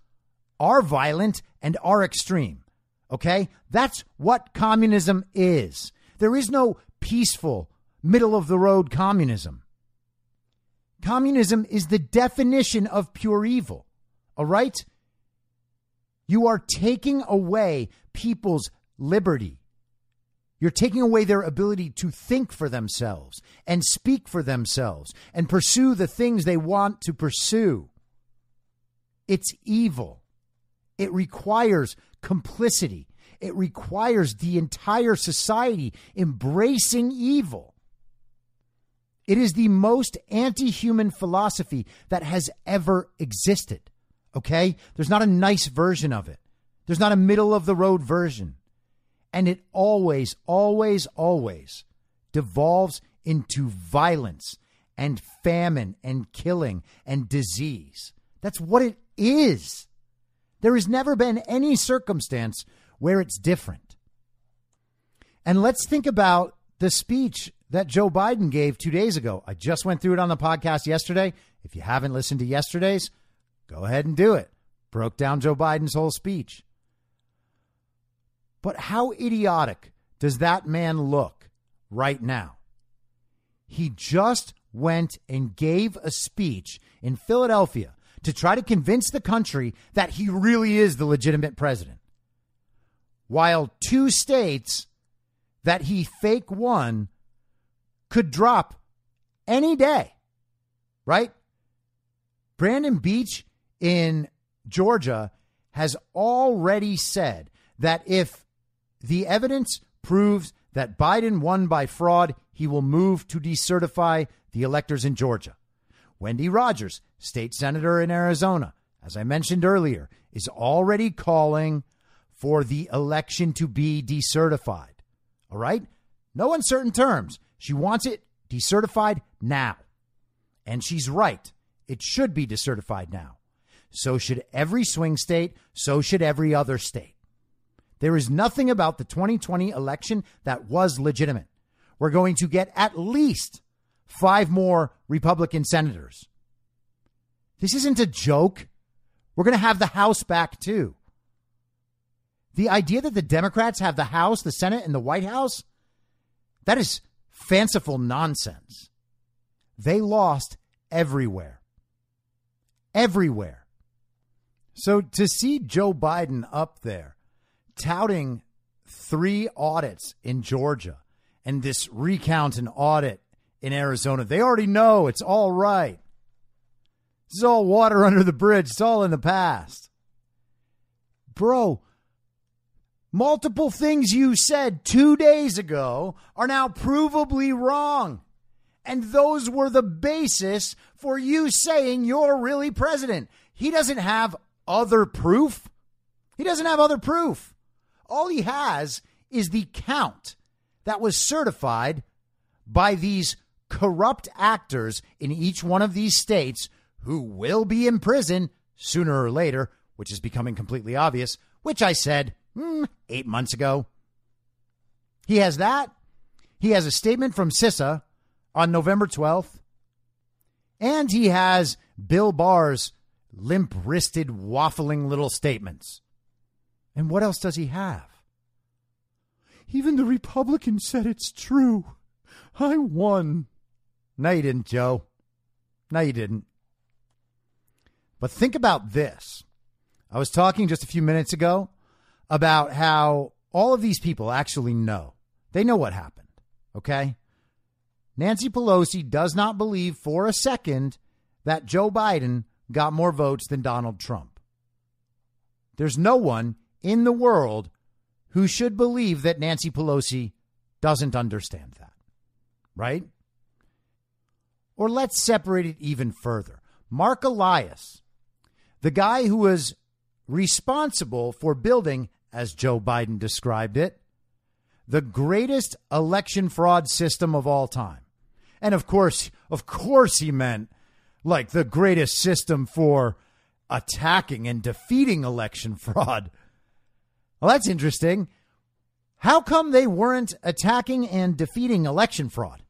[SPEAKER 2] are violent and are extreme. Okay? That's what communism is. There is no peaceful, middle of the road communism. Communism is the definition of pure evil. All right? You are taking away people's liberty. You're taking away their ability to think for themselves and speak for themselves and pursue the things they want to pursue. It's evil. It requires complicity. It requires the entire society embracing evil. It is the most anti human philosophy that has ever existed. Okay? There's not a nice version of it, there's not a middle of the road version. And it always, always, always devolves into violence and famine and killing and disease. That's what it is. There has never been any circumstance where it's different. And let's think about the speech that Joe Biden gave two days ago. I just went through it on the podcast yesterday. If you haven't listened to yesterday's, go ahead and do it. Broke down Joe Biden's whole speech. But how idiotic does that man look right now? He just went and gave a speech in Philadelphia to try to convince the country that he really is the legitimate president. While two states that he fake won could drop any day, right? Brandon Beach in Georgia has already said that if the evidence proves that Biden won by fraud, he will move to decertify the electors in Georgia. Wendy Rogers, state senator in Arizona, as I mentioned earlier, is already calling for the election to be decertified. All right? No uncertain terms. She wants it decertified now. And she's right. It should be decertified now. So should every swing state. So should every other state. There is nothing about the 2020 election that was legitimate. We're going to get at least five more Republican senators. This isn't a joke. We're going to have the House back too. The idea that the Democrats have the House, the Senate, and the White House, that is fanciful nonsense. They lost everywhere. Everywhere. So to see Joe Biden up there touting three audits in Georgia and this recount and audit in Arizona. They already know it's all right. This is all water under the bridge. It's all in the past. Bro, multiple things you said two days ago are now provably wrong. And those were the basis for you saying you're really president. He doesn't have other proof. He doesn't have other proof. All he has is the count that was certified by these corrupt actors in each one of these states who will be in prison sooner or later, which is becoming completely obvious, which I said mm, eight months ago. He has that. He has a statement from CISA on November 12th. And he has Bill Barr's limp wristed, waffling little statements. And what else does he have? Even the Republicans said it's true. I won. No, you didn't, Joe. No, you didn't. But think about this. I was talking just a few minutes ago about how all of these people actually know. They know what happened, okay? Nancy Pelosi does not believe for a second that Joe Biden got more votes than Donald Trump. There's no one in the world who should believe that Nancy Pelosi doesn't understand that, right? Or let's separate it even further. Mark Elias, the guy who was responsible for building, as Joe Biden described it, the greatest election fraud system of all time. And of course, of course, he meant like the greatest system for attacking and defeating election fraud. Well, that's interesting. How come they weren't attacking and defeating election fraud?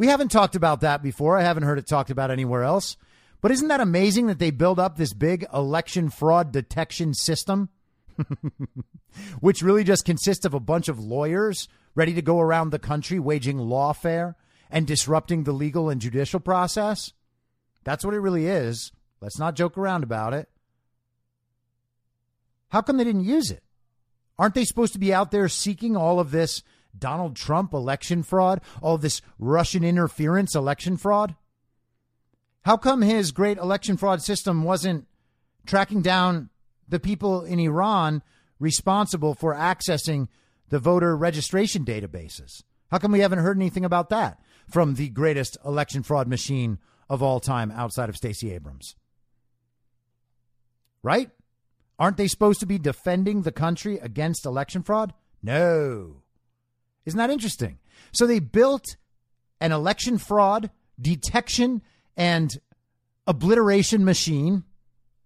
[SPEAKER 2] We haven't talked about that before. I haven't heard it talked about anywhere else. But isn't that amazing that they build up this big election fraud detection system? Which really just consists of a bunch of lawyers ready to go around the country waging lawfare and disrupting the legal and judicial process? That's what it really is. Let's not joke around about it. How come they didn't use it? Aren't they supposed to be out there seeking all of this Donald Trump election fraud, all this Russian interference election fraud? How come his great election fraud system wasn't tracking down the people in Iran responsible for accessing the voter registration databases? How come we haven't heard anything about that from the greatest election fraud machine of all time outside of Stacey Abrams? Right? Aren't they supposed to be defending the country against election fraud? No. Isn't that interesting? So they built an election fraud detection and obliteration machine.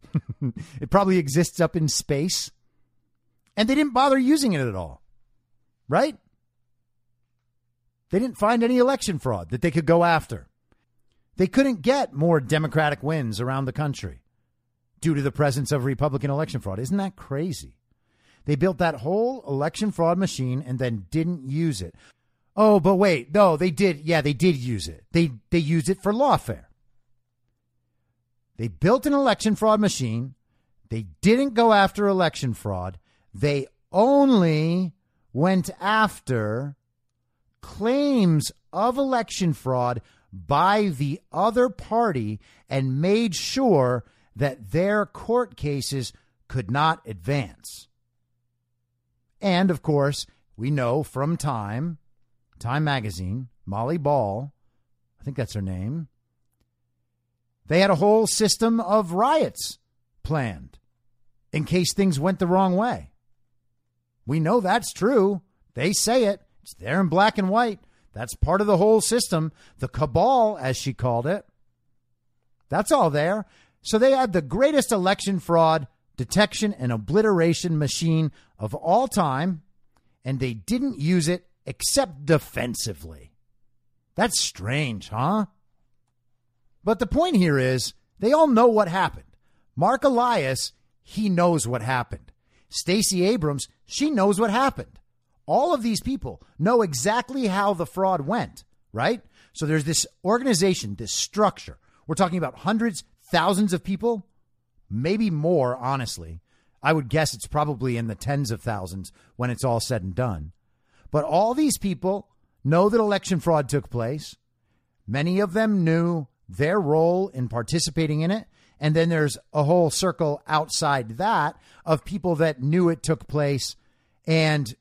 [SPEAKER 2] it probably exists up in space. And they didn't bother using it at all. Right? They didn't find any election fraud that they could go after. They couldn't get more Democratic wins around the country due to the presence of Republican election fraud. Isn't that crazy? They built that whole election fraud machine and then didn't use it. Oh, but wait, no, they did. Yeah, they did use it. They they used it for lawfare. They built an election fraud machine. They didn't go after election fraud. They only went after claims of election fraud by the other party and made sure that their court cases could not advance. And of course, we know from Time, Time Magazine, Molly Ball, I think that's her name, they had a whole system of riots planned in case things went the wrong way. We know that's true. They say it. It's there in black and white. That's part of the whole system. The cabal, as she called it. That's all there. So they had the greatest election fraud detection and obliteration machine of all time, and they didn't use it except defensively. That's strange, huh? But the point here is they all know what happened. Mark Elias, he knows what happened. Stacey Abrams, she knows what happened. All of these people know exactly how the fraud went, right? So there's this organization, this structure. We're talking about hundreds, thousands of people, maybe more, honestly. I would guess it's probably in the tens of thousands when it's all said and done. But all these people know that election fraud took place. Many of them knew their role in participating in it. And then there's a whole circle outside that of people that knew it took place and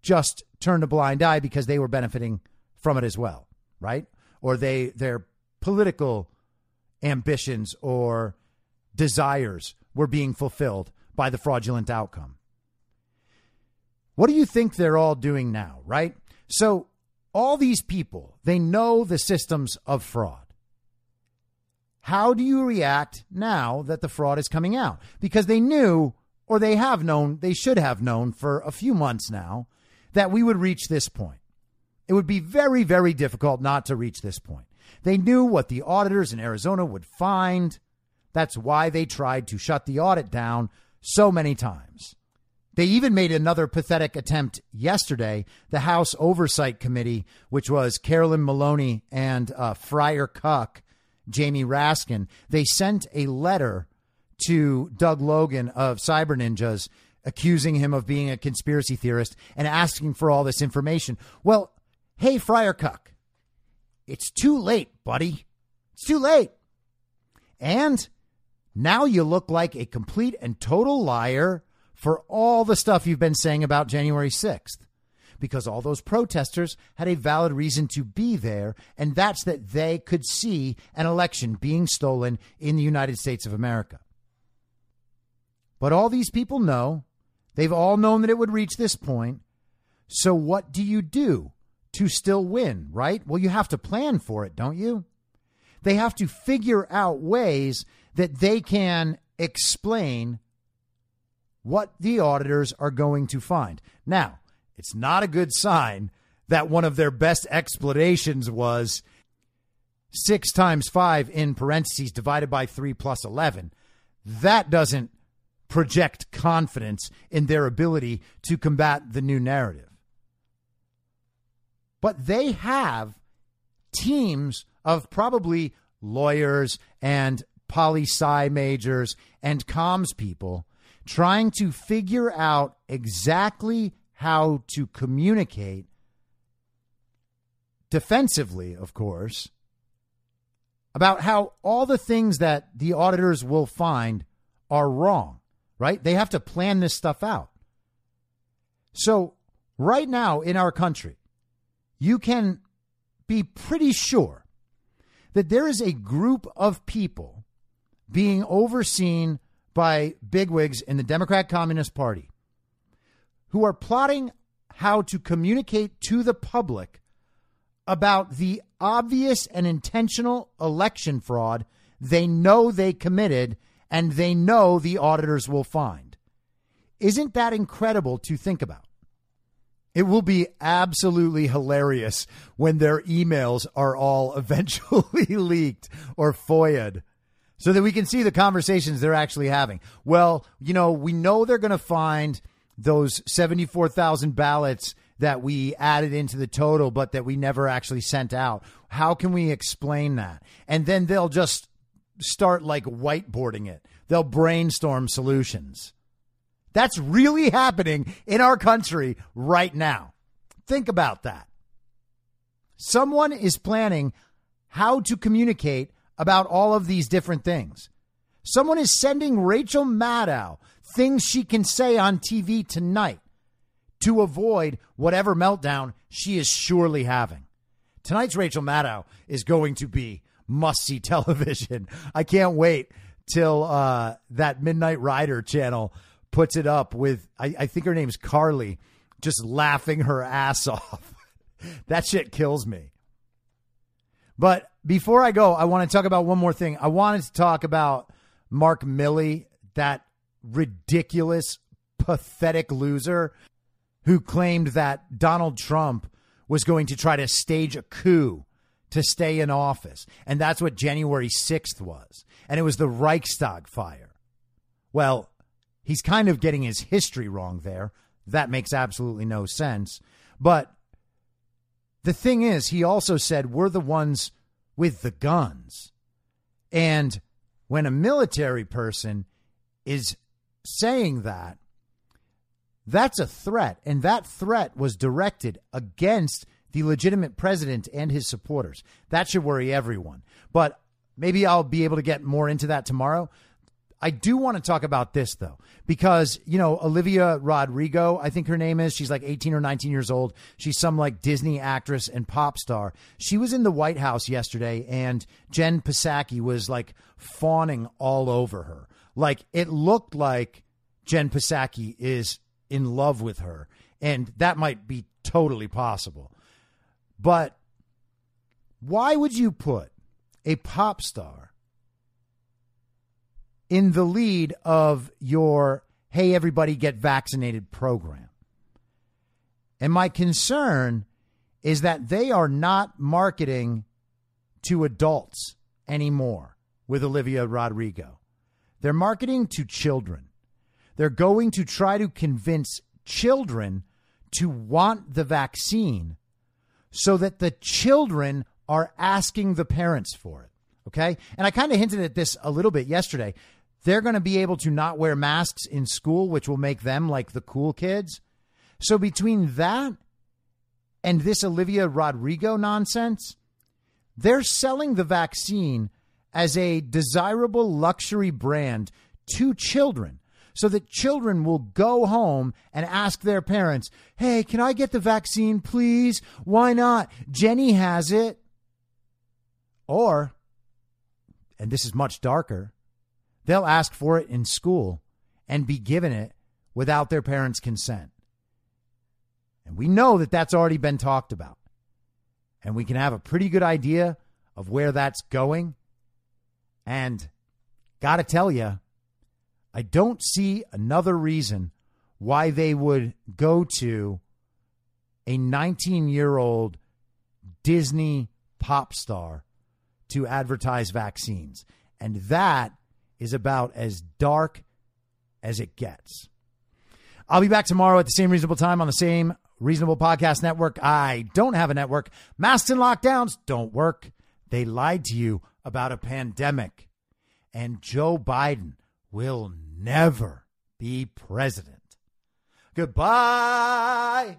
[SPEAKER 2] just turned a blind eye because they were benefiting from it as well, right? Or they their political ambitions or desires were being fulfilled by the fraudulent outcome. What do you think they're all doing now, right? So, all these people, they know the systems of fraud. How do you react now that the fraud is coming out? Because they knew, or they have known, they should have known for a few months now, that we would reach this point. It would be very, very difficult not to reach this point. They knew what the auditors in Arizona would find. That's why they tried to shut the audit down so many times. They even made another pathetic attempt yesterday. The House Oversight Committee, which was Carolyn Maloney and uh, Friar Cuck, Jamie Raskin, they sent a letter to Doug Logan of Cyber Ninjas accusing him of being a conspiracy theorist and asking for all this information. Well, hey, Friar Cuck, it's too late, buddy. It's too late. And now you look like a complete and total liar for all the stuff you've been saying about January 6th. Because all those protesters had a valid reason to be there, and that's that they could see an election being stolen in the United States of America. But all these people know, they've all known that it would reach this point. So, what do you do to still win, right? Well, you have to plan for it, don't you? They have to figure out ways that they can explain what the auditors are going to find. Now, it's not a good sign that one of their best explanations was six times five in parentheses divided by three plus 11. That doesn't project confidence in their ability to combat the new narrative. But they have teams of probably lawyers and poli sci majors and comms people trying to figure out exactly how to communicate defensively, of course, about how all the things that the auditors will find are wrong, right? They have to plan this stuff out. So, right now in our country, you can be pretty sure that there is a group of people being overseen by bigwigs in the Democrat Communist Party who are plotting how to communicate to the public about the obvious and intentional election fraud they know they committed and they know the auditors will find. Isn't that incredible to think about? It will be absolutely hilarious when their emails are all eventually leaked or FOIA'd so that we can see the conversations they're actually having. Well, you know, we know they're going to find those 74,000 ballots that we added into the total, but that we never actually sent out. How can we explain that? And then they'll just start like whiteboarding it, they'll brainstorm solutions. That's really happening in our country right now. Think about that. Someone is planning how to communicate about all of these different things. Someone is sending Rachel Maddow things she can say on TV tonight to avoid whatever meltdown she is surely having. Tonight's Rachel Maddow is going to be must see television. I can't wait till uh, that Midnight Rider channel puts it up with, I, I think her name's Carly, just laughing her ass off. that shit kills me. But before I go, I want to talk about one more thing. I wanted to talk about Mark Milley, that ridiculous, pathetic loser who claimed that Donald Trump was going to try to stage a coup to stay in office. And that's what January 6th was. And it was the Reichstag fire. Well, he's kind of getting his history wrong there. That makes absolutely no sense. But the thing is, he also said, we're the ones with the guns. And when a military person is saying that, that's a threat. And that threat was directed against the legitimate president and his supporters. That should worry everyone. But maybe I'll be able to get more into that tomorrow. I do want to talk about this though, because, you know, Olivia Rodrigo, I think her name is, she's like 18 or 19 years old. She's some like Disney actress and pop star. She was in the White House yesterday and Jen Psaki was like fawning all over her. Like it looked like Jen Psaki is in love with her. And that might be totally possible. But why would you put a pop star in the lead of your Hey Everybody Get Vaccinated program? And my concern is that they are not marketing to adults anymore with Olivia Rodrigo. They're marketing to children. They're going to try to convince children to want the vaccine so that the children are asking the parents for it. Okay. And I kind of hinted at this a little bit yesterday. They're going to be able to not wear masks in school, which will make them like the cool kids. So between that and this Olivia Rodrigo nonsense, they're selling the vaccine as a desirable luxury brand to children so that children will go home and ask their parents, Hey, can I get the vaccine, please? Why not? Jenny has it. Or, and this is much darker, they'll ask for it in school and be given it without their parents' consent. And we know that that's already been talked about. And we can have a pretty good idea of where that's going. And got to tell you, I don't see another reason why they would go to a 19 year old Disney pop star to advertise vaccines. And that is about as dark as it gets. I'll be back tomorrow at the same reasonable time on the same reasonable podcast network. I don't have a network. Masks and lockdowns don't work. They lied to you about a pandemic. And Joe Biden will never be president. Goodbye.